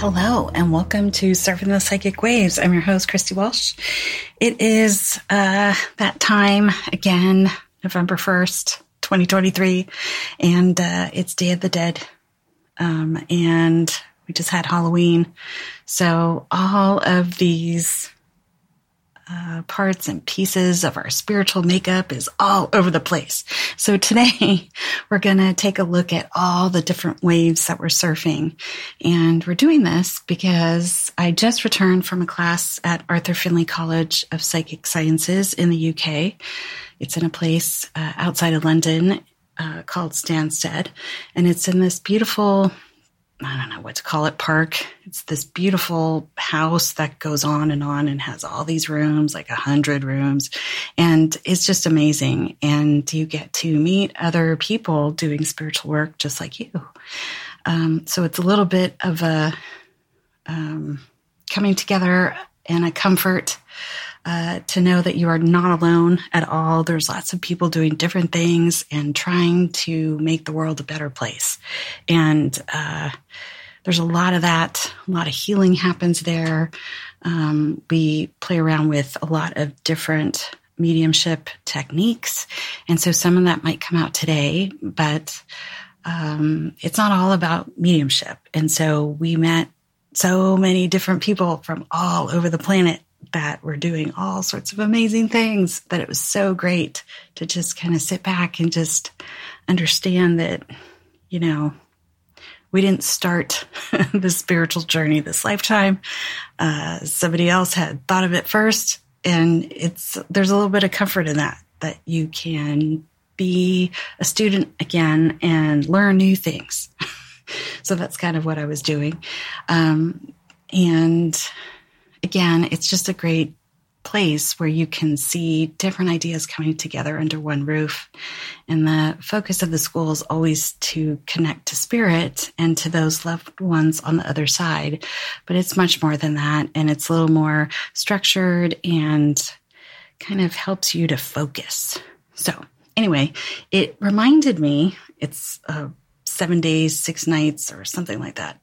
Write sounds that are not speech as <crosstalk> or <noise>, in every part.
Hello, and welcome to Surfing the Psychic Waves. I'm your host, Christy Walsh. It is uh, that time again, November 1st, 2023, and uh, it's Day of the Dead. Um, and we just had Halloween. So, all of these uh, parts and pieces of our spiritual makeup is all over the place. So today <laughs> we're going to take a look at all the different waves that we're surfing. And we're doing this because I just returned from a class at Arthur Findlay College of Psychic Sciences in the UK. It's in a place uh, outside of London uh, called Stansted. And it's in this beautiful I don't know what to call it, park. It's this beautiful house that goes on and on and has all these rooms, like a hundred rooms. And it's just amazing. And you get to meet other people doing spiritual work just like you. Um, so it's a little bit of a um, coming together and a comfort uh, to know that you are not alone at all. There's lots of people doing different things and trying to make the world a better place. And uh, there's a lot of that. A lot of healing happens there. Um, we play around with a lot of different mediumship techniques. And so some of that might come out today, but um, it's not all about mediumship. And so we met so many different people from all over the planet that were doing all sorts of amazing things that it was so great to just kind of sit back and just understand that, you know, we didn't start <laughs> the spiritual journey this lifetime. Uh, somebody else had thought of it first. And it's, there's a little bit of comfort in that, that you can be a student again and learn new things. <laughs> so that's kind of what I was doing. Um, and again, it's just a great place where you can see different ideas coming together under one roof. And the focus of the school is always to connect to spirit and to those loved ones on the other side. But it's much more than that. And it's a little more structured and kind of helps you to focus. So, anyway, it reminded me it's uh, seven days, six nights, or something like that.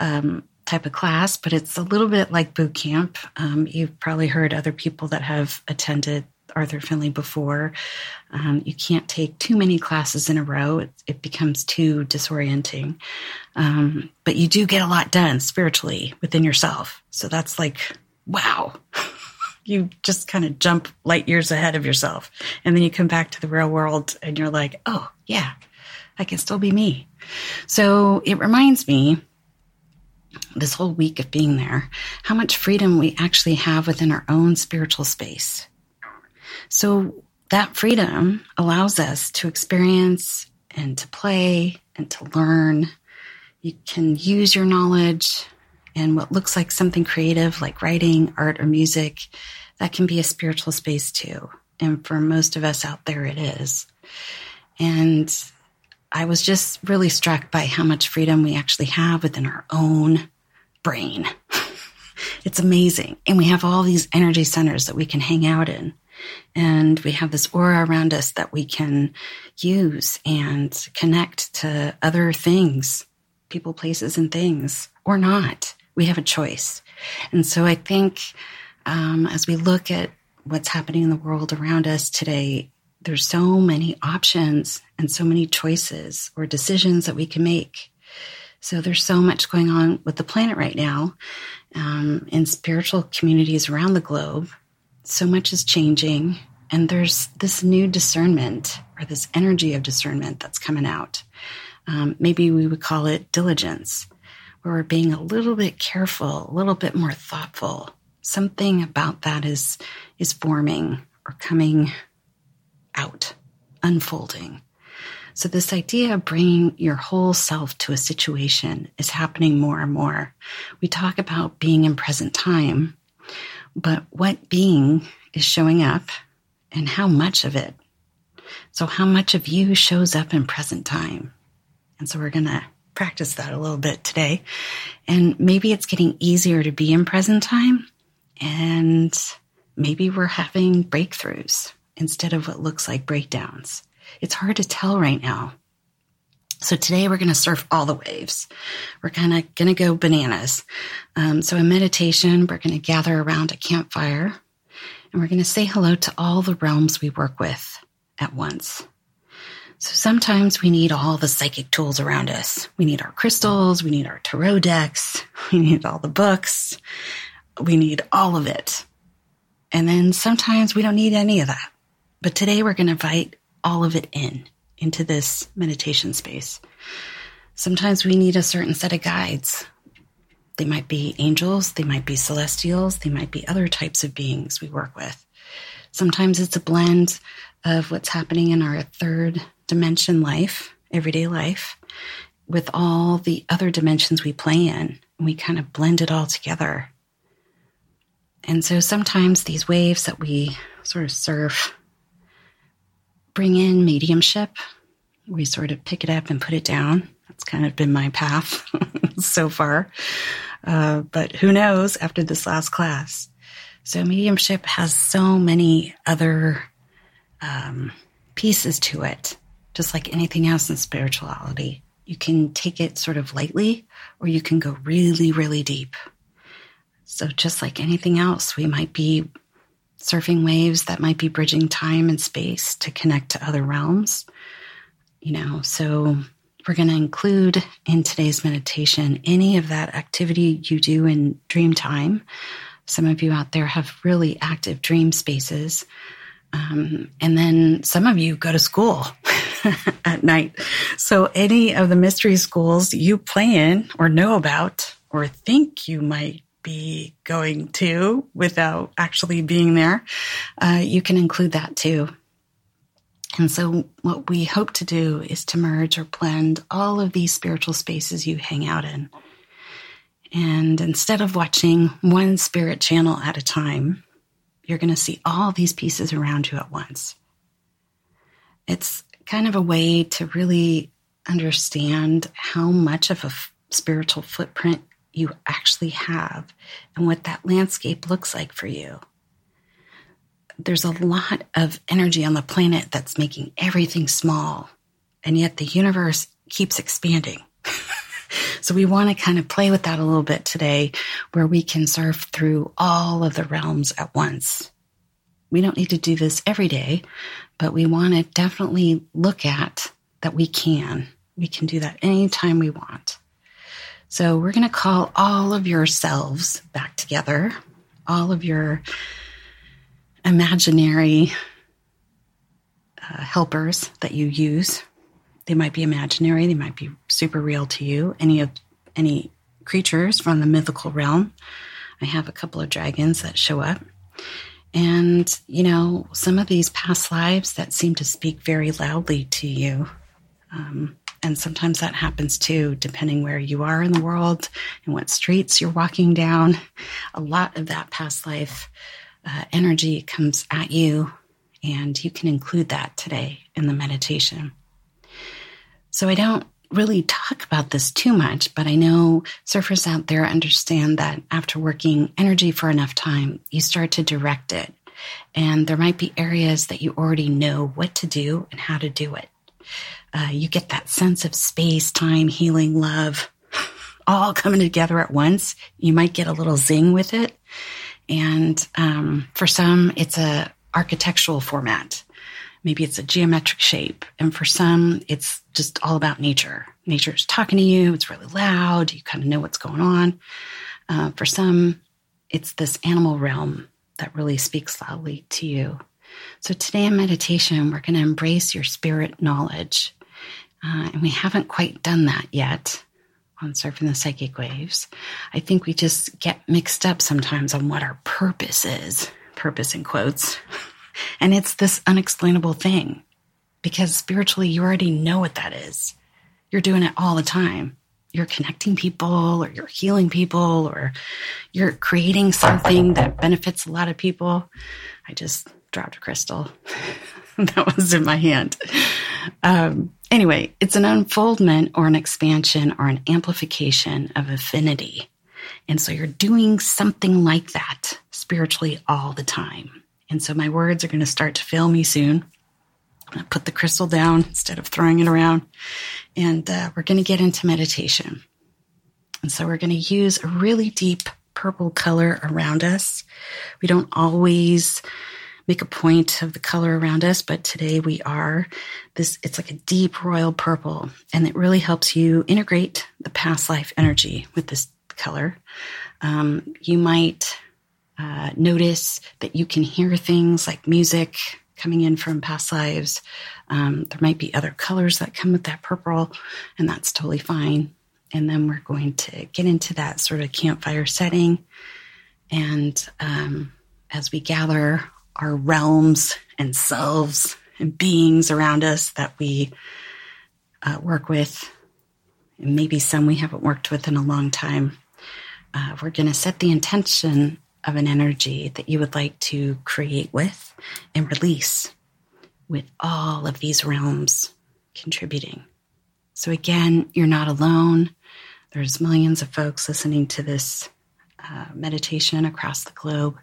Um, type of class, but it's a little bit like boot camp. Um, you've probably heard other people that have attended Arthur Findlay before. Um, you can't take too many classes in a row, it, it becomes too disorienting. Um, but you do get a lot done spiritually within yourself. So that's like, wow. <laughs> you just kind of jump light years ahead of yourself. And then you come back to the real world and you're like, oh, yeah, I can still be me. So it reminds me this whole week of being there, how much freedom we actually have within our own spiritual space. So that freedom allows us to experience and to play and to learn. You can use your knowledge and what looks like something creative like writing, art, or music. That can be a spiritual space too. And for most of us out there, it is. And I was just really struck by how much freedom we actually have within our own brain. <laughs> it's amazing. And we have all these energy centers that we can hang out in. And we have this aura around us that we can use and connect to other things, people, places, and things, or not. We have a choice. And so I think um, as we look at what's happening in the world around us today, there's so many options and so many choices or decisions that we can make. So there's so much going on with the planet right now um, in spiritual communities around the globe. So much is changing. And there's this new discernment or this energy of discernment that's coming out. Um, maybe we would call it diligence, where we're being a little bit careful, a little bit more thoughtful. Something about that is is forming or coming out, unfolding. So, this idea of bringing your whole self to a situation is happening more and more. We talk about being in present time. but what being is showing up and how much of it. So, how much of you shows up in present time? And so, we're going to practice that a little bit today. And maybe it's getting easier to be in present time. And maybe we're having breakthroughs instead of what looks like breakdowns. It's hard to tell right now. So today we're going to surf all the waves. We're kind of going to go bananas. Um, so in meditation, we're going to gather around a campfire and we're going to say hello to all the realms we work with at once. So sometimes we need all the psychic tools around us. We need our crystals. We need our tarot decks. <laughs> We need all the books. We need all of it. And then sometimes we don't need any of that. But today we're going to invite all of it in into this meditation space. Sometimes we need a certain set of guides. They might be angels, they might be celestials, they might be other types of beings we work with. Sometimes it's a blend of what's happening in our third dimension life, everyday life, with all the other dimensions we play in. We kind of blend it all together. And so sometimes these waves that we sort of surf bring in mediumship. We sort of pick it up and put it down. That's kind of been my path <laughs> so far. Uh, but who knows after this last class? So, mediumship has so many other um, pieces to it, just like anything else in spirituality. You can take it sort of lightly, or you can go really, really deep. So, just like anything else, we might be surfing waves that might be bridging time and space to connect to other realms. You know, so we're going to include in today's meditation any of that activity you do in dream time. Some of you out there have really active dream spaces. Um, and then some of you go to school <laughs> at night. So any of the mystery schools you play in or know about or think you might be going to without actually being there, uh, you can include that too. And so, what we hope to do is to merge or blend all of these spiritual spaces you hang out in. And instead of watching one spirit channel at a time, you're going to see all these pieces around you at once. It's kind of a way to really understand how much of a f- spiritual footprint you actually have and what that landscape looks like for you. There's a lot of energy on the planet that's making everything small, and yet the universe keeps expanding. <laughs> so we want to kind of play with that a little bit today, where we can surf through all of the realms at once. We don't need to do this every day, but we want to definitely look at that we can. We can do that anytime we want. So we're going to call all of yourselves back together, all of your imaginary uh, helpers that you use. They might be imaginary, they might be super real to you. Any of any creatures from the mythical realm. I have a couple of dragons that show up. And, you know, some of these past lives that seem to speak very loudly to you. Um, and sometimes that happens too, depending where you are in the world and what streets you're walking down. A lot of that past life uh, energy comes at you, and you can include that today in the meditation. So I don't really talk about this too much, but I know surfers out there understand that after working energy for enough time, you start to direct it. And there might be areas that you already know what to do and how to do it uh, you get that sense of space, time, healing, love, all coming together at once. You might get a little zing with it. And um, for some, it's a architectural format. Maybe it's a geometric shape. And for some, it's just all about nature. Nature's talking to you. It's really loud. You kind of know what's going on. Uh, for some, it's this animal realm that really speaks loudly to you. So today in meditation, we're going to embrace your spirit knowledge. Uh, and we haven't quite done that yet on surfing the psychic waves. I think we just get mixed up sometimes on what our purpose is, purpose in quotes. <laughs> And it's this unexplainable thing because spiritually, you already know what that is. You're doing it all the time. you're connecting people or you're healing people or you're creating something that benefits a lot of people. I just dropped a crystal <laughs> <laughs> that was in my hand. Um, anyway, it's an unfoldment or an expansion or an amplification of affinity. And so you're doing something like that spiritually all the time. And so my words are going to start to fail me soon. I'm going to put the crystal down instead of throwing it around. And uh, we're going to get into meditation. And so we're going to use a really deep purple color around us. We don't always make a point of the color around us, but today we are. This it's like a deep royal purple, and it really helps you integrate the past life energy with this color. Um, you might uh, notice that you can hear things like music coming in from past lives. Um, there might be other colors that come with that purple, and that's totally fine. And then we're going to get into that sort of campfire setting. And um, as we gather our realms and selves and beings around us that we uh, work with, and maybe some we haven't worked with in a long time, uh, we're going to set the intention of an energy that you would like to create with and release with all of these realms contributing. So, again, you're not alone. There's millions of folks listening to this uh, meditation across the globe.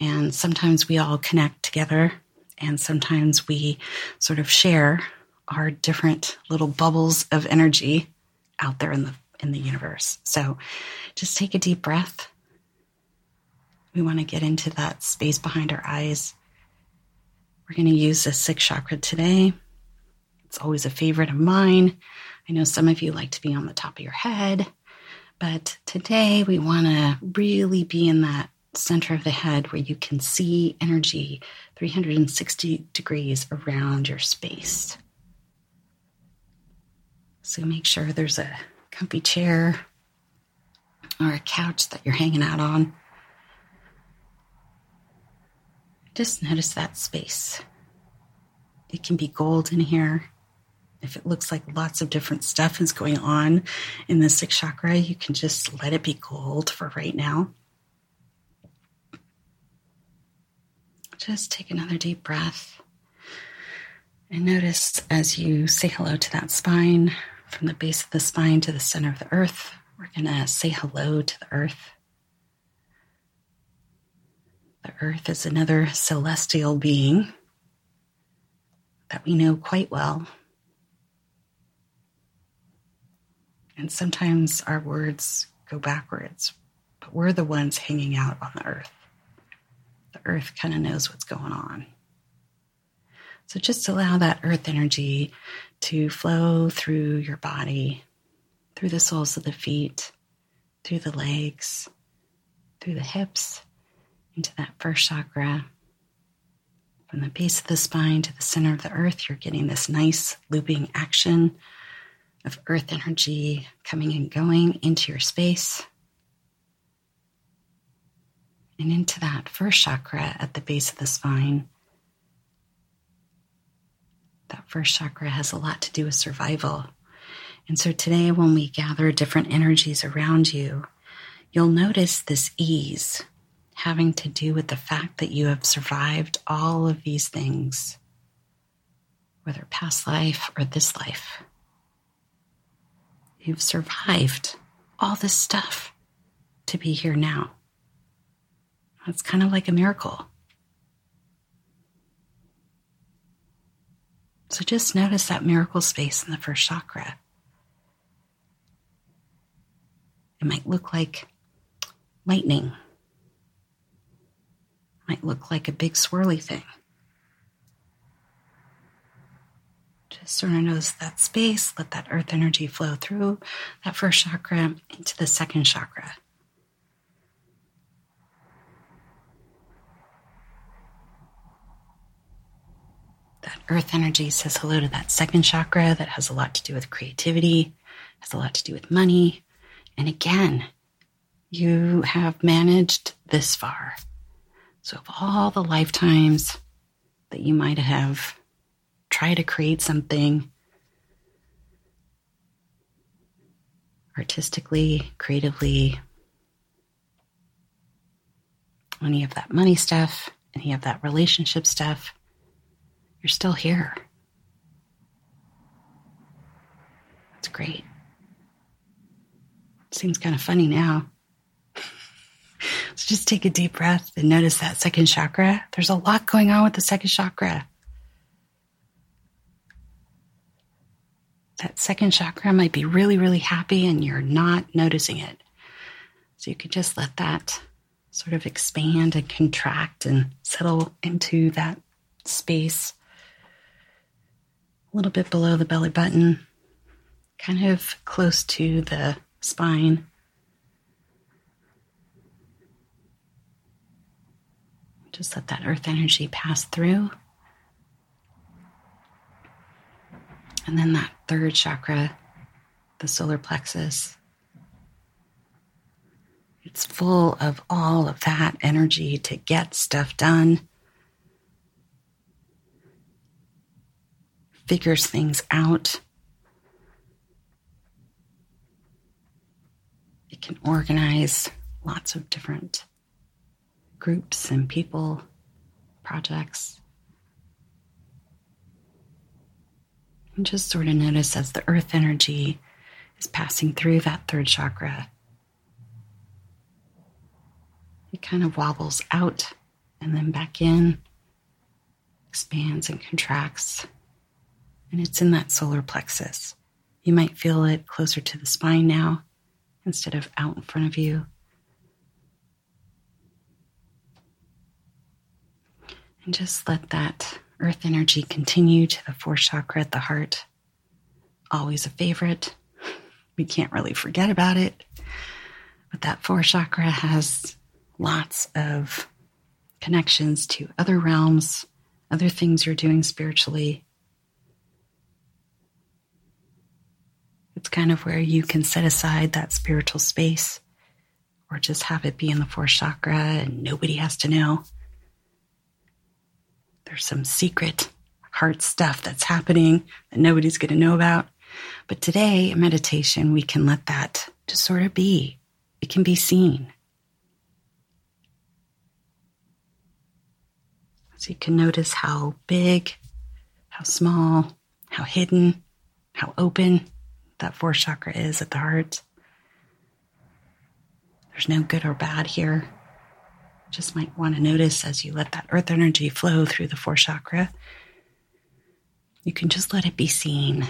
And sometimes we all connect together, and sometimes we sort of share our different little bubbles of energy out there in the in the universe. So just take a deep breath. We want to get into that space behind our eyes. We're going to use the sixth chakra today. It's always a favorite of mine. I know some of you like to be on the top of your head, but today we want to really be in that center of the head where you can see energy 360 degrees around your space. So make sure there's a comfy chair or a couch that you're hanging out on. Just notice that space. It can be gold in here. If it looks like lots of different stuff is going on in the sixth chakra, you can just let it be gold for right now. Just take another deep breath. And notice as you say hello to that spine, from the base of the spine to the center of the earth, we're going to say hello to the earth. The earth is another celestial being that we know quite well. And sometimes our words go backwards, but we're the ones hanging out on the earth the earth kind of knows what's going on. So just allow that earth energy to flow through your body, through the soles of the feet, through the legs, through the hips, into that first chakra. From the base of the spine to the center of the earth, you're getting this nice looping action of earth energy coming and going into your space and into that first chakra at the base of the spine. That first chakra has a lot to do with survival. And so today, when we gather different energies around you, you'll notice this ease having to do with the fact that you have survived all of these things, whether past life or this life. You've survived all this stuff to be here now. It's kind of like a miracle. So just notice that miracle space in the first chakra. It might look like lightning. It might look like a big swirly thing. Just sort of notice that space, let that earth energy flow through that first chakra into the second chakra. That earth energy says hello to that second chakra that has a lot to do with creativity, has a lot to do with money. And again, you have managed this far. So, of all the lifetimes that you might have tried to create something, artistically, creatively, any of that money stuff, any of that relationship stuff, you're still here. That's great. Seems kind of funny now. so just take a deep breath and notice that second chakra. There's a lot going on with the second chakra. That second chakra might be really, really happy and you're not noticing it. So you could just let that sort of expand and contract and settle into that space a little bit below the belly button, kind of close to the spine. Just let that earth energy pass through. And then that third chakra, the solar plexus, it's full of all of that energy to get stuff done, figures things out. It can organize lots of different groups and people, projects. And just sort of notice as the earth energy is passing through that third chakra it kind of wobbles out and then back in, expands and contracts. And it's in that solar plexus. You might feel it closer to the spine now instead of out in front of you. And just let that earth energy continue to the fourth chakra at the heart. Always a favorite. We can't really forget about it. But that fourth chakra has lots of connections to other realms, other things you're doing spiritually. It's kind of where you can set aside that spiritual space or just have it be in the fourth chakra and nobody has to know. There's some secret heart stuff that's happening that nobody's going to know about. But today, in meditation, we can let that just sort of be. It can be seen. So you can notice how big, how small, how hidden, how open that fourth chakra is at the heart. There's no good or bad here. Just might want to notice as you let that earth energy flow through the fourth chakra, you can just let it be seen.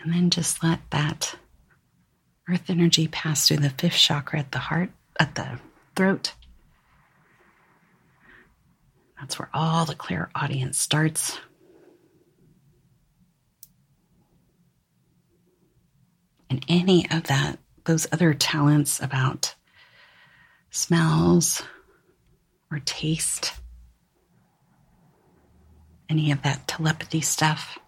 And then just let that Earth energy pass through the fifth chakra at the heart, at the throat. That's where all the clairaudience starts. And any of that, those other talents about smells or taste, any of that telepathy stuff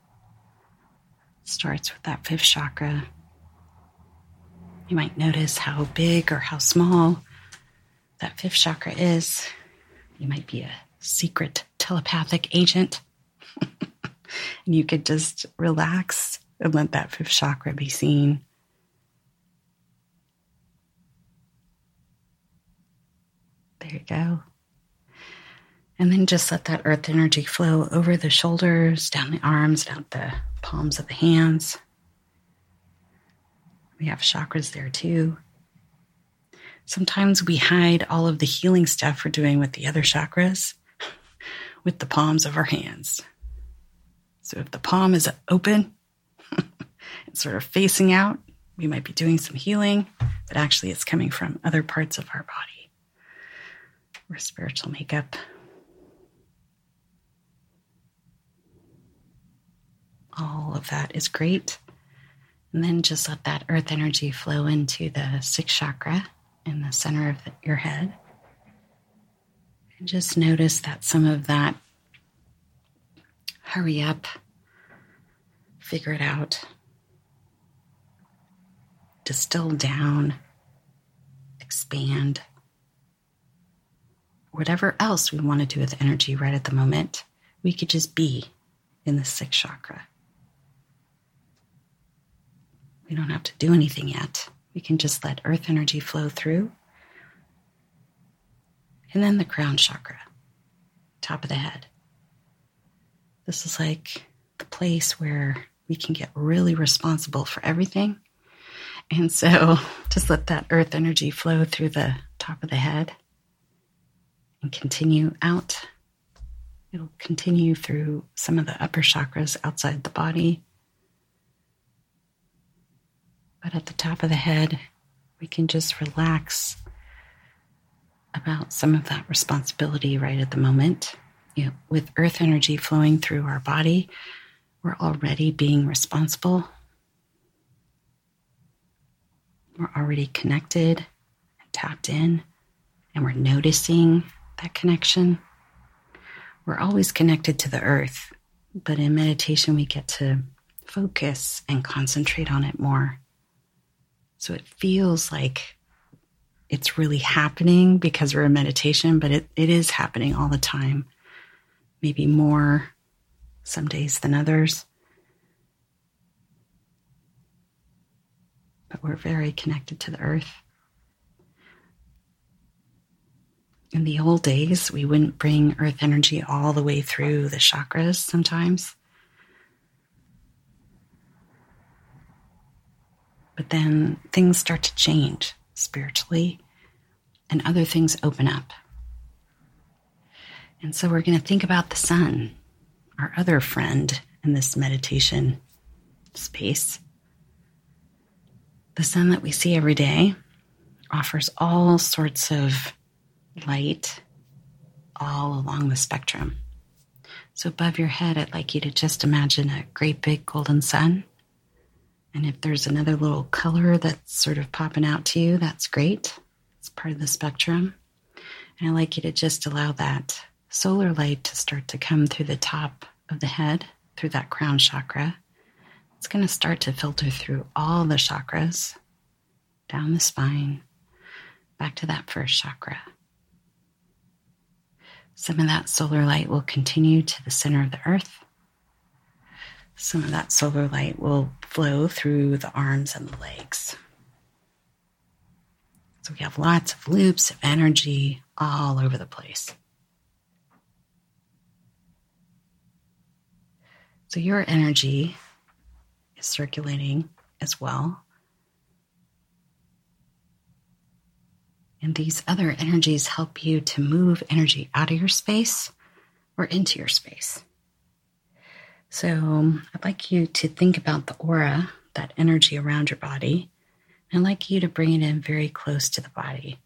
starts with that fifth chakra. You might notice how big or how small that fifth chakra is. You might be a secret telepathic agent. <laughs> and you could just relax and let that fifth chakra be seen. There you go. And then just let that earth energy flow over the shoulders, down the arms, down the palms of the hands. We have chakras there too. Sometimes we hide all of the healing stuff we're doing with the other chakras with the palms of our hands. So if the palm is open <laughs> and sort of facing out, we might be doing some healing, but actually it's coming from other parts of our body or spiritual makeup. All of that is great. And then just let that earth energy flow into the sixth chakra in the center of the, your head. And just notice that some of that hurry up, figure it out, distill down, expand. Whatever else we want to do with energy right at the moment, we could just be in the sixth chakra. We don't have to do anything yet. We can just let earth energy flow through. And then the crown chakra, top of the head. This is like the place where we can get really responsible for everything. And so <laughs> just let that earth energy flow through the top of the head and continue out. It'll continue through some of the upper chakras outside the body. But at the top of the head, we can just relax about some of that responsibility right at the moment. You know, with earth energy flowing through our body, we're already being responsible. We're already connected and tapped in, and we're noticing that connection. We're always connected to the earth, but in meditation, we get to focus and concentrate on it more. So it feels like it's really happening because we're in meditation, but it, it is happening all the time. Maybe more some days than others. But we're very connected to the earth. In the old days, we wouldn't bring earth energy all the way through the chakras sometimes. But then things start to change spiritually and other things open up. And so we're going to think about the sun, our other friend in this meditation space. The sun that we see every day offers all sorts of light all along the spectrum. So, above your head, I'd like you to just imagine a great big golden sun. And if there's another little color that's sort of popping out to you, that's great. It's part of the spectrum. And I'd like you to just allow that solar light to start to come through the top of the head, through that crown chakra. It's going to start to filter through all the chakras, down the spine, back to that first chakra. Some of that solar light will continue to the center of the earth. Some of that solar light will flow through the arms and the legs. So we have lots of loops of energy all over the place. So your energy is circulating as well. And these other energies help you to move energy out of your space or into your space. So um, I'd like you to think about the aura, that energy around your body, I'd like you to bring it in very close to the body.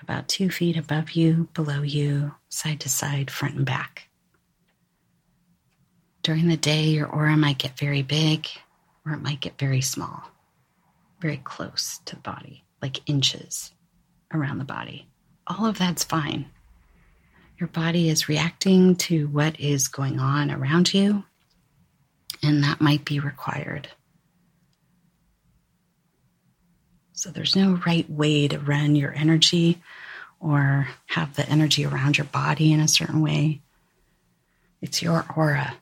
About two feet above you, below you, side to side, front and back. During the day, your aura might get very big or it might get very small, very close to the body like inches around the body. All of that's fine. Your body is reacting to what is going on around you, and that might be required. So there's no right way to run your energy or have the energy around your body in a certain way. It's your aura,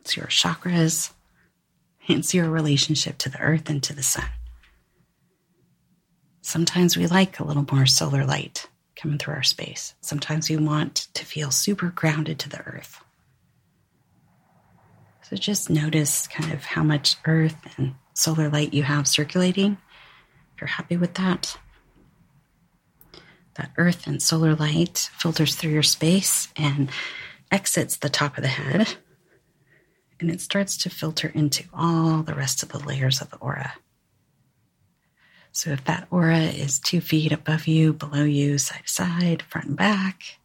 it's your chakras, it's your relationship to the earth and to the sun. Sometimes we like a little more solar light coming through our space. Sometimes we want to feel super grounded to the earth. So just notice kind of how much earth and solar light you have circulating. If you're happy with that, that earth and solar light filters through your space and exits the top of the head. And it starts to filter into all the rest of the layers of the aura. So if that aura is two feet above you, below you, side to side, front and back,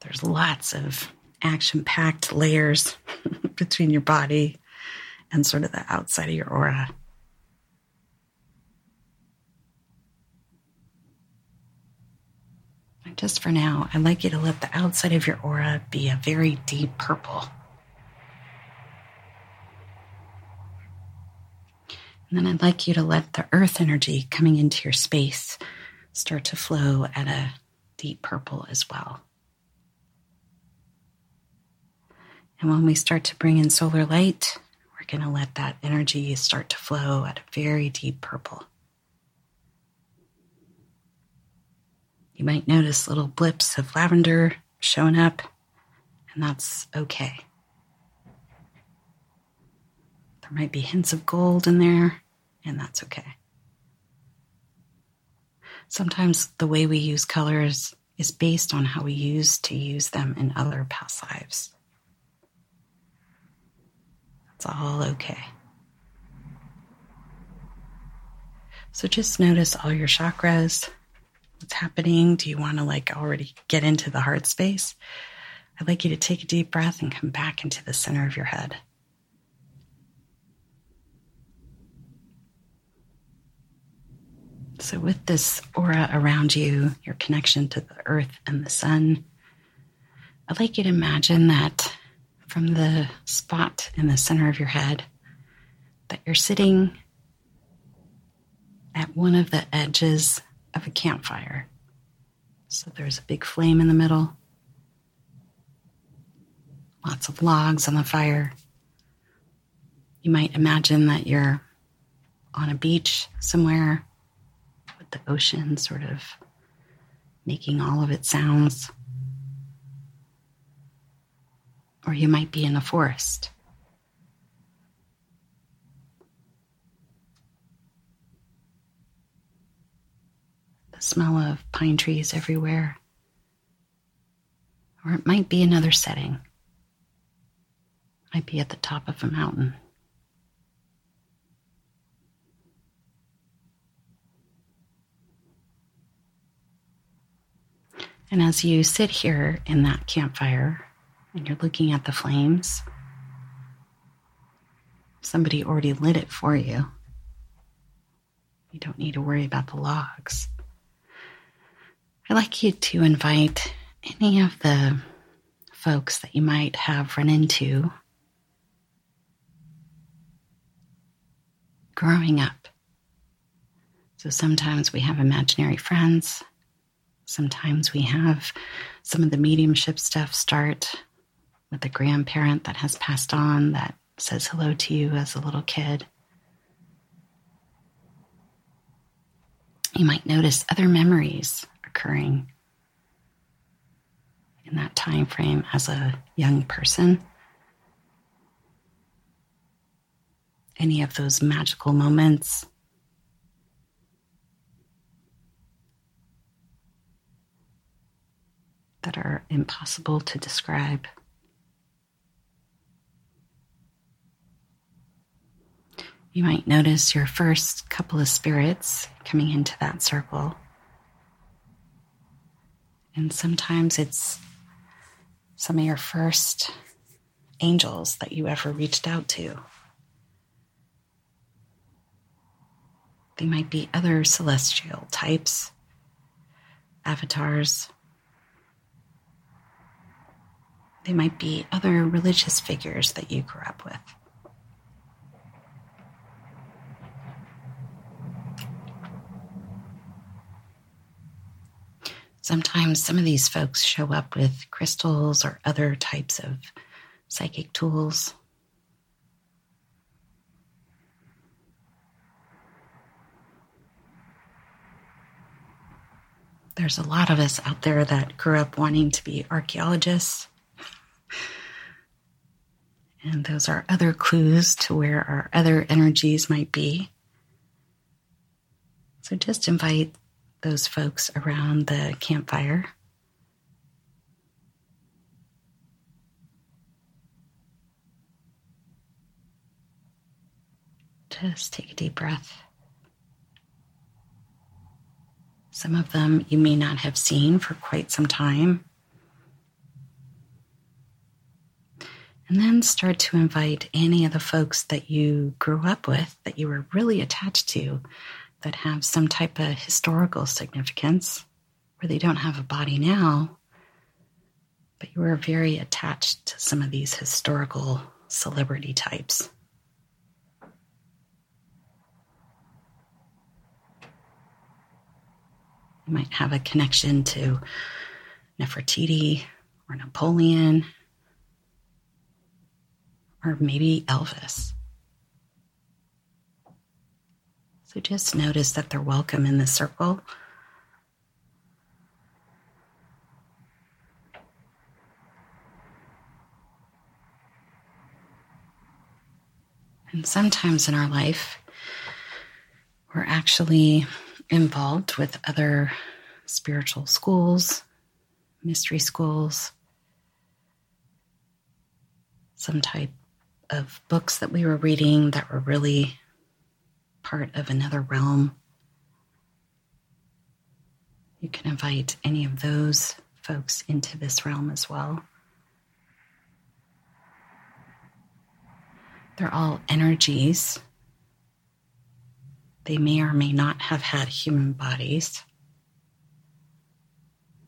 there's lots of action packed layers <laughs> between your body and sort of the outside of your aura. just for now, I'd like you to let the outside of your aura be a very deep purple. And then I'd like you to let the earth energy coming into your space start to flow at a deep purple as well. And when we start to bring in solar light, we're going to let that energy start to flow at a very deep purple. You might notice little blips of lavender showing up, and that's okay. There might be hints of gold in there, and that's okay. Sometimes the way we use colors is based on how we used to use them in other past lives. It's all okay. So just notice all your chakras what's happening? Do you want to like already get into the heart space? I'd like you to take a deep breath and come back into the center of your head. So, with this aura around you, your connection to the earth and the sun, I'd like you to imagine that from the spot in the center of your head, that you're sitting at one of the edges of a campfire. So there's a big flame in the middle, lots of logs on the fire. You might imagine that you're on a beach somewhere the ocean sort of making all of its sounds. Or you might be in a forest. the smell of pine trees everywhere. Or it might be another setting. Might be at the top of a mountain. And as you sit here in that campfire and you're looking at the flames, somebody already lit it for you. You don't need to worry about the logs. I'd like you to invite any of the folks that you might have run into growing up. So sometimes we have imaginary friends. Sometimes we have some of the mediumship stuff start with a grandparent that has passed on that says hello to you as a little kid. You might notice other memories occurring in that time frame as a young person. Any of those magical moments. That are impossible to describe. You might notice your first couple of spirits coming into that circle. And sometimes it's some of your first angels that you ever reached out to. They might be other celestial types, avatars. They might be other religious figures that you grew up with. Sometimes some of these folks show up with crystals or other types of psychic tools. There's a lot of us out there that grew up wanting to be archaeologists. And those are other clues to where our other energies might be. So just invite those folks around the campfire. Just take a deep breath. Some of them you may not have seen for quite some time. And then start to invite any of the folks that you grew up with, that you were really attached to, that have some type of historical significance where they don't have a body now, but you are very attached to some of these historical celebrity types. You might have a connection to Nefertiti or Napoleon. Or maybe Elvis. So just notice that they're welcome in the circle. And sometimes in our life, we're actually involved with other spiritual schools, mystery schools, some type of books that we were reading that were really part of another realm. You can invite any of those folks into this realm as well. They're all energies. They may or may not have had human bodies,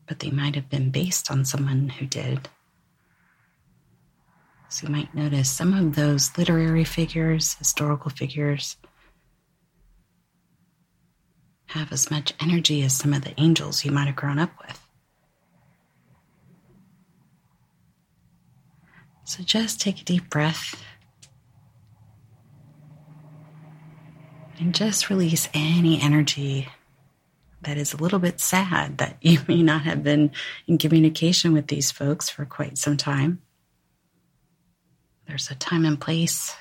but they might have been based on someone who did. So you might notice some of those literary figures, historical figures, have as much energy as some of the angels you might have grown up with. So just take a deep breath and just release any energy that is a little bit sad that you may not have been in communication with these folks for quite some time. There's a time and place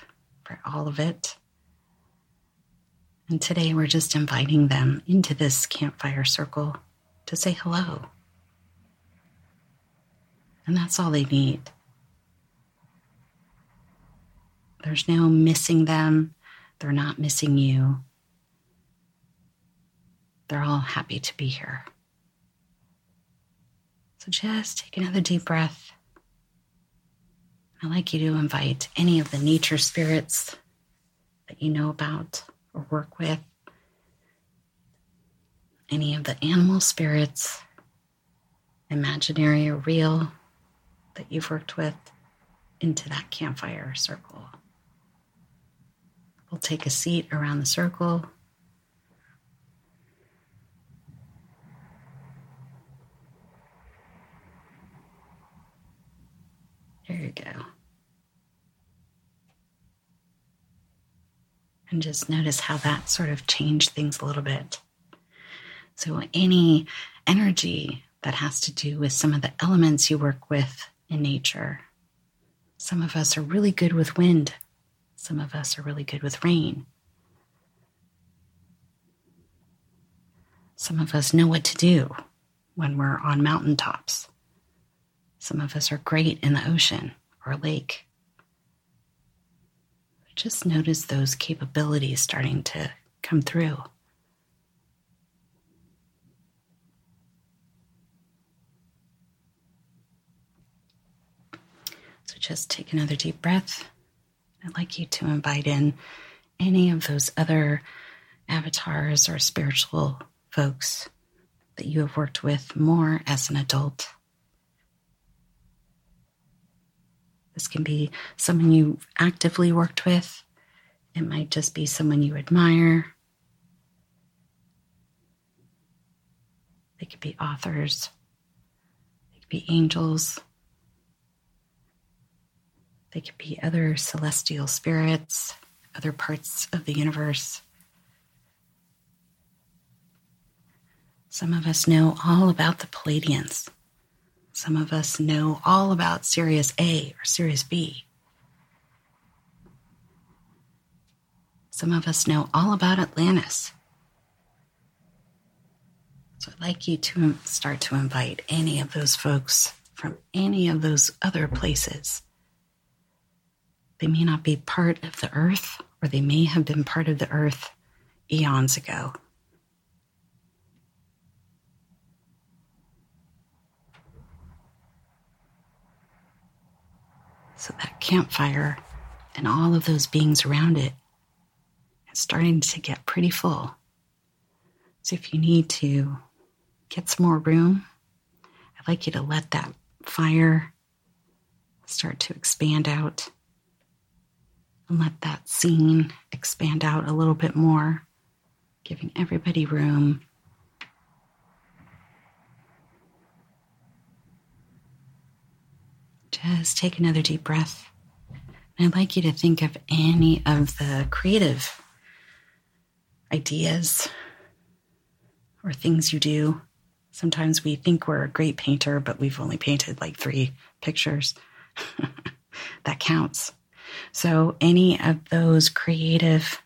for all of it. And today we're just inviting them into this campfire circle to say hello. And that's all they need. There's no missing them, they're not missing you. They're all happy to be here. So just take another deep breath. I'd like you to invite any of the nature spirits that you know about or work with, any of the animal spirits, imaginary or real, that you've worked with, into that campfire circle. We'll take a seat around the circle. There you go. And just notice how that sort of changed things a little bit. So, any energy that has to do with some of the elements you work with in nature. Some of us are really good with wind, some of us are really good with rain. Some of us know what to do when we're on mountaintops. Some of us are great in the ocean or lake. Just notice those capabilities starting to come through. So just take another deep breath. I'd like you to invite in any of those other avatars or spiritual folks that you have worked with more as an adult This can be someone you actively worked with, it might just be someone you admire. They could be authors, they could be angels, they could be other celestial spirits, other parts of the universe. Some of us know all about the Pleiadians. Some of us know all about Sirius A or Sirius B. Some of us know all about Atlantis. So I'd like you to start to invite any of those folks from any of those other places. They may not be part of the earth, or they may have been part of the earth eons ago. So that campfire and all of those beings around it is starting to get pretty full. So if you need to get some more room, I'd like you to let that fire start to expand out and let that scene expand out a little bit more, giving everybody room Just take another deep breath. And I'd like you to think of any of the creative ideas or things you do. Sometimes we think we're a great painter, but we've only painted like three pictures. <laughs> that counts. So, any of those creative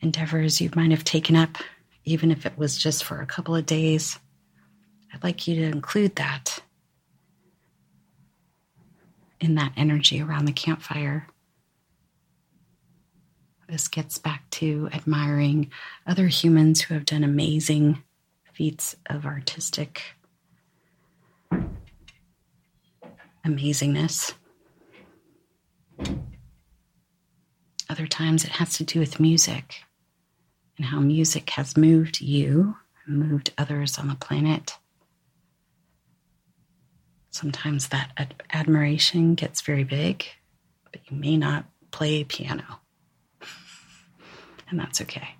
endeavors you might have taken up, even if it was just for a couple of days, I'd like you to include that in that energy around the campfire. This gets back to admiring other humans who have done amazing feats of artistic amazingness. Other times it has to do with music and how music has moved you moved others on the planet Sometimes that ad- admiration gets very big, but you may not play piano. and that's okay.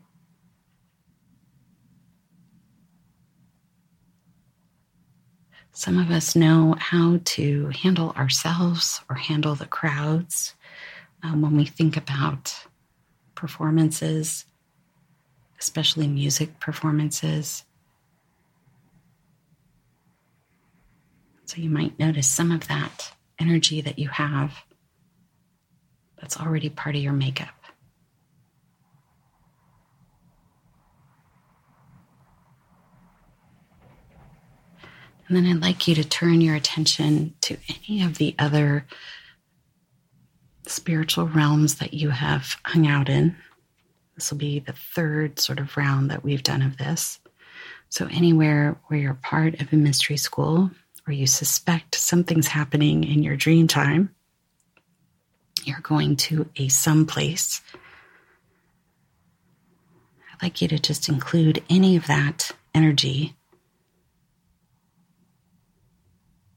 Some of us know how to handle ourselves or handle the crowds um, when we think about performances, especially music performances. So you might notice some of that energy that you have that's already part of your makeup. And then I'd like you to turn your attention to any of the other spiritual realms that you have hung out in. This will be the third sort of round that we've done of this. So, anywhere where you're part of a mystery school, or you suspect something's happening in your dream time, you're going to a some place. I'd like you to just include any of that energy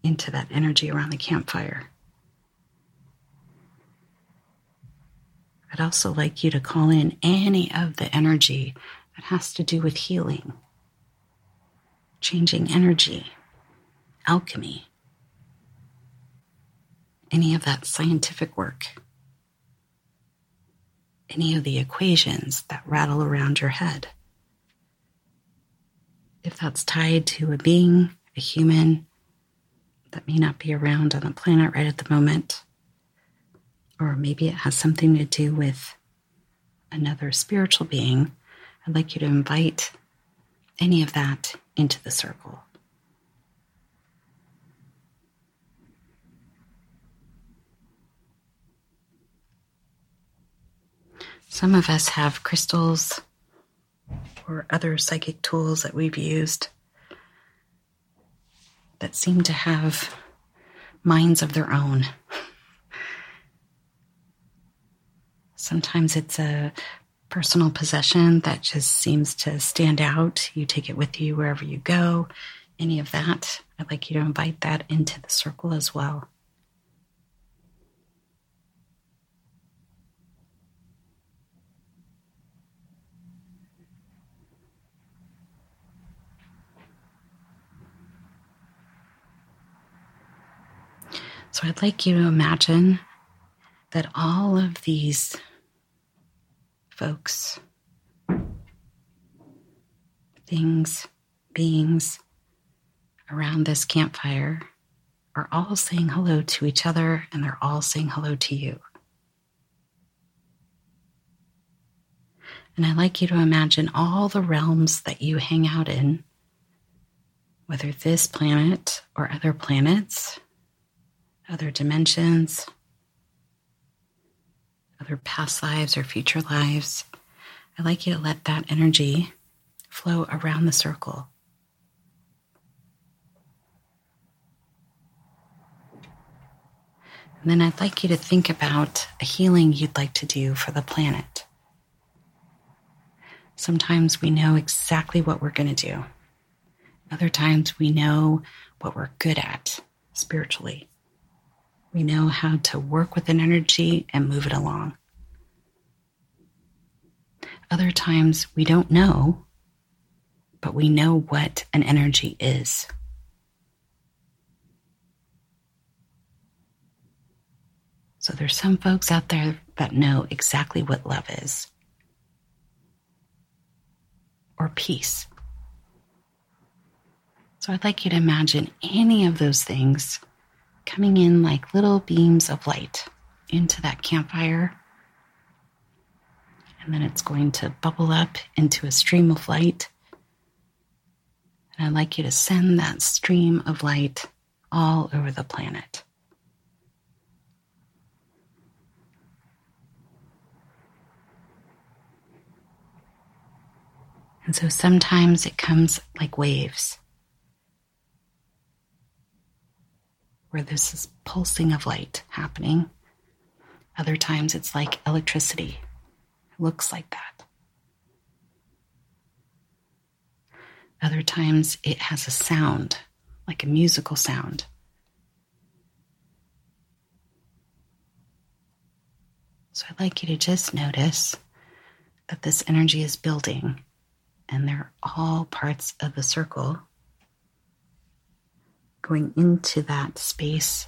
into that energy around the campfire. I'd also like you to call in any of the energy that has to do with healing, changing energy, alchemy, any of that scientific work, any of the equations that rattle around your head. If that's tied to a being, a human that may not be around on the planet right at the moment, or maybe it has something to do with another spiritual being, I'd like you to invite any of that into the circle. Some of us have crystals or other psychic tools that we've used that seem to have minds of their own. Sometimes it's a personal possession that just seems to stand out. You take it with you wherever you go. Any of that, I'd like you to invite that into the circle as well. So I'd like you to imagine that all of these folks, things, beings around this campfire are all saying hello to each other and they're all saying hello to you. And I'd like you to imagine all the realms that you hang out in, whether this planet or other planets other dimensions, other past lives or future lives. I'd like you to let that energy flow around the circle. And then I'd like you to think about a healing you'd like to do for the planet. Sometimes we know exactly what we're going to do. Other times we know what we're good at spiritually. We know how to work with an energy and move it along. Other times we don't know, but we know what an energy is. So there's some folks out there that know exactly what love is or peace. So I'd like you to imagine any of those things coming in like little beams of light into that campfire. And then it's going to bubble up into a stream of light. And I'd like you to send that stream of light all over the planet. And so sometimes it comes like waves, where there's this pulsing of light happening. Other times it's like electricity. It looks like that. Other times it has a sound, like a musical sound. So I'd like you to just notice that this energy is building and they're all parts of the circle going into that space,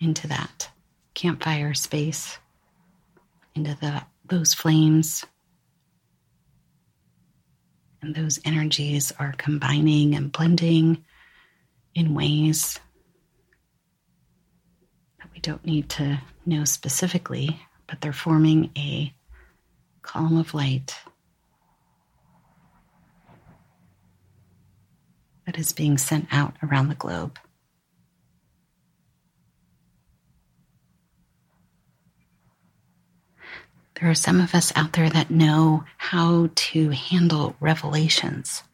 into that campfire space, into the, those flames. And those energies are combining and blending in ways that we don't need to know specifically, but they're forming a column of light that is being sent out around the globe. There are some of us out there that know how to handle revelations.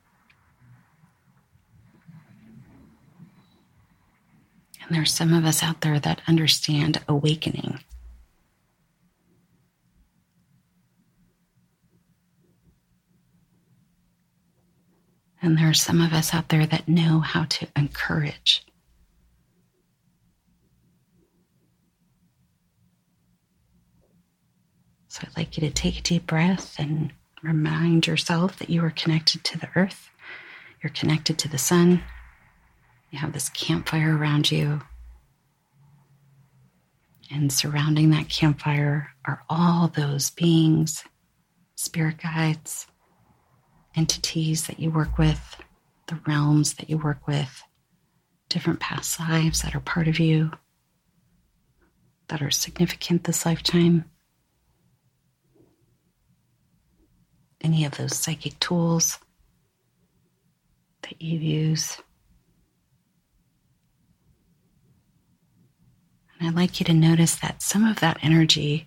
And there are some of us out there that understand awakening. And there are some of us out there that know how to encourage. So I'd like you to take a deep breath and remind yourself that you are connected to the earth, you're connected to the sun, you have this campfire around you. And surrounding that campfire are all those beings, spirit guides, entities that you work with, the realms that you work with, different past lives that are part of you, that are significant this lifetime. Any of those psychic tools that you use. And I'd like you to notice that some of that energy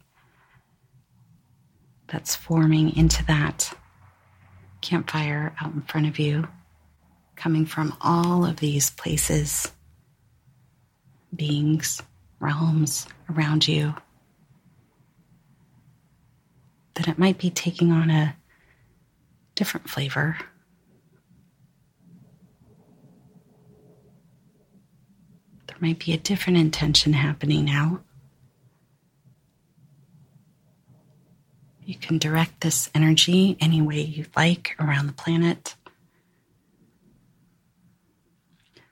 that's forming into that campfire out in front of you, coming from all of these places, beings, realms around you, that it might be taking on a different flavor. There might be a different intention happening now. You can direct this energy any way you like around the planet.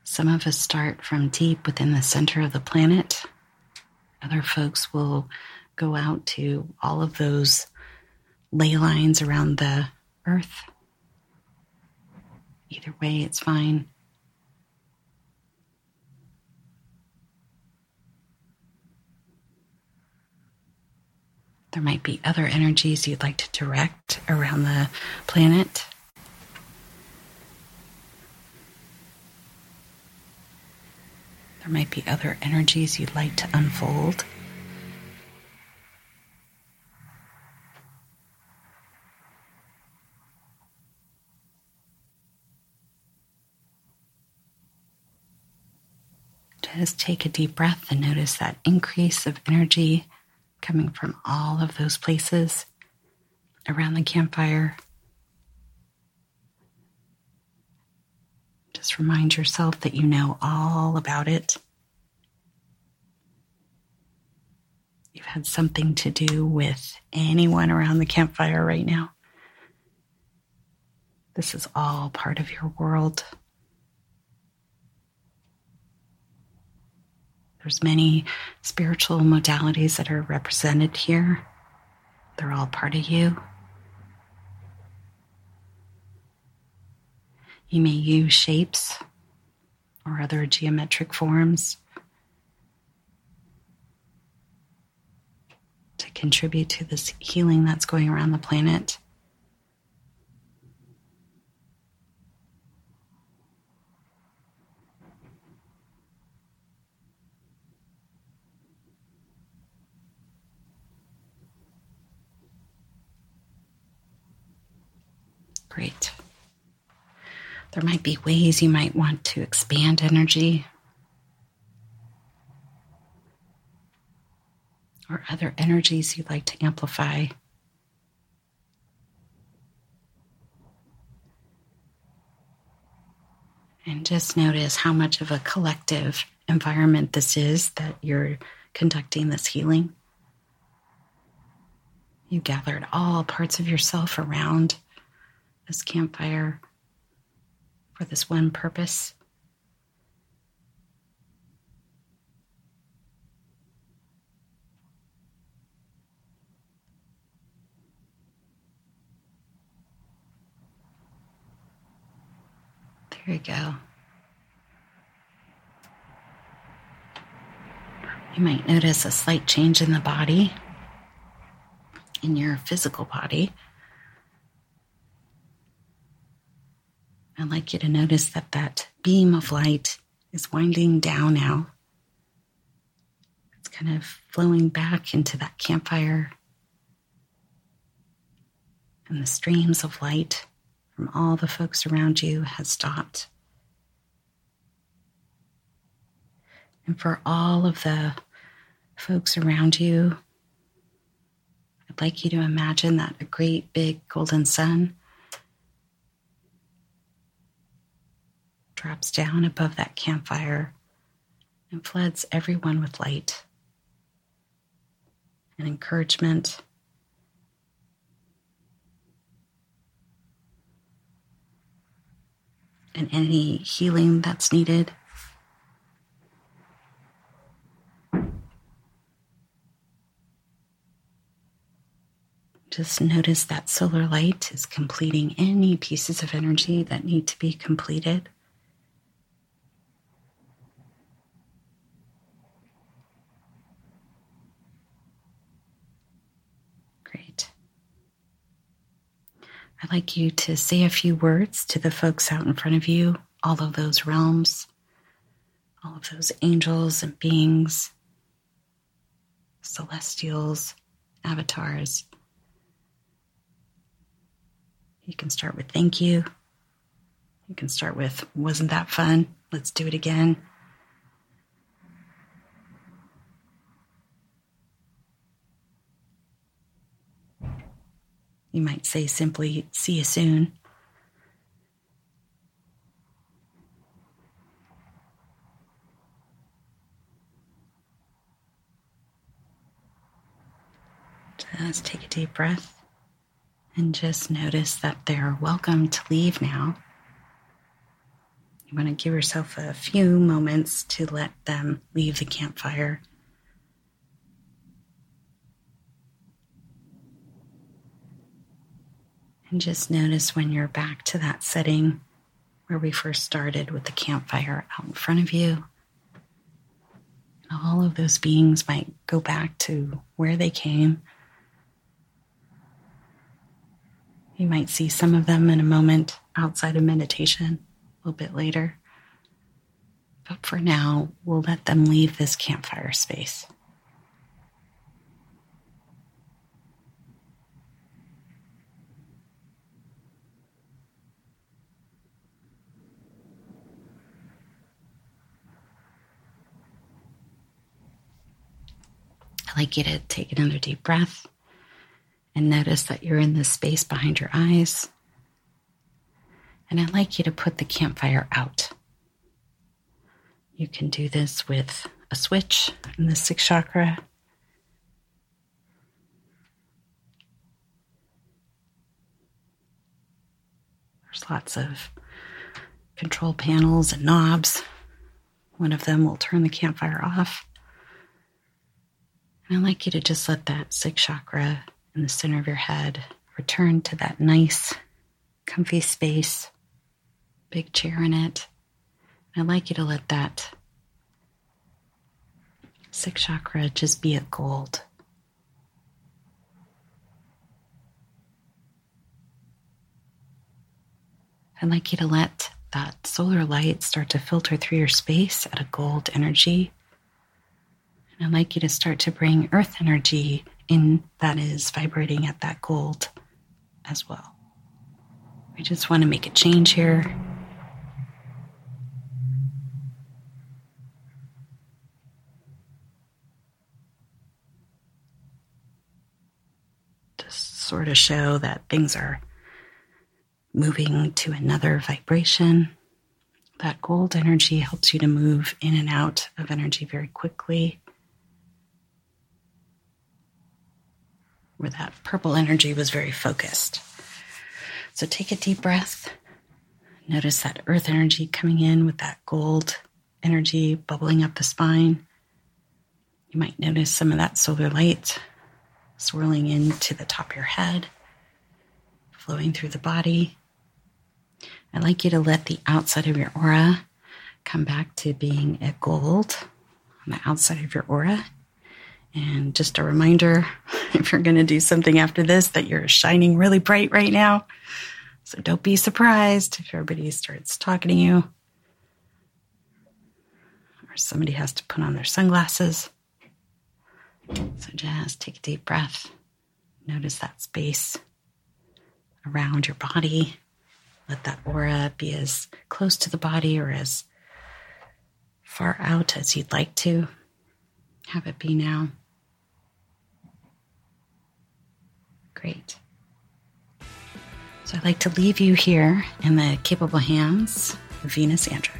Some of us start from deep within the center of the planet. Other folks will go out to all of those ley lines around the earth. Either way, it's fine. There might be other energies you'd like to direct around the planet. There might be other energies you'd like to unfold. Just take a deep breath and notice that increase of energy coming from all of those places around the campfire. Just remind yourself that you know all about it. You've had something to do with anyone around the campfire right now. This is all part of your world. There's many spiritual modalities that are represented here. They're all part of you. You may use shapes or other geometric forms to contribute to this healing that's going around the planet. Great. There might be ways you might want to expand energy or other energies you'd like to amplify. And just notice how much of a collective environment this is that you're conducting this healing. You gathered all parts of yourself around this campfire for this one purpose. There you go. You might notice a slight change in the body, in your physical body. I'd like you to notice that that beam of light is winding down now. It's kind of flowing back into that campfire. And the streams of light from all the folks around you has stopped. And for all of the folks around you, I'd like you to imagine that a great big golden sun drops down above that campfire and floods everyone with light and encouragement. And any healing that's needed. Just notice that solar light is completing any pieces of energy that need to be completed. I'd like you to say a few words to the folks out in front of you, all of those realms, all of those angels and beings, celestials, avatars. You can start with thank you. You can start with wasn't that fun? Let's do it again. You might say simply, see you soon. Just take a deep breath and just notice that they're welcome to leave now. You want to give yourself a few moments to let them leave the campfire And just notice when you're back to that setting where we first started with the campfire out in front of you. All of those beings might go back to where they came. You might see some of them in a moment outside of meditation a little bit later. But for now, we'll let them leave this campfire space. Like you to take another deep breath and notice that you're in the space behind your eyes. And I'd like you to put the campfire out. You can do this with a switch in the sixth chakra. There's lots of control panels and knobs. One of them will turn the campfire off. And I'd like you to just let that sixth chakra in the center of your head return to that nice, comfy space, big chair in it. And I'd like you to let that sixth chakra just be at gold. I'd like you to let that solar light start to filter through your space at a gold energy. I'd like you to start to bring earth energy in that is vibrating at that gold as well. We just want to make a change here. To sort of show that things are moving to another vibration. That gold energy helps you to move in and out of energy very quickly. Where that purple energy was very focused. So take a deep breath. Notice that earth energy coming in with that gold energy bubbling up the spine. You might notice some of that solar light swirling into the top of your head, flowing through the body. I'd like you to let the outside of your aura come back to being a gold on the outside of your aura. And just a reminder <laughs> if you're going to do something after this, that you're shining really bright right now. So don't be surprised if everybody starts talking to you or somebody has to put on their sunglasses. So just take a deep breath. Notice that space around your body. Let that aura be as close to the body or as far out as you'd like to. Have it be now. Great. So I'd like to leave you here in the capable hands of Venus Andrew.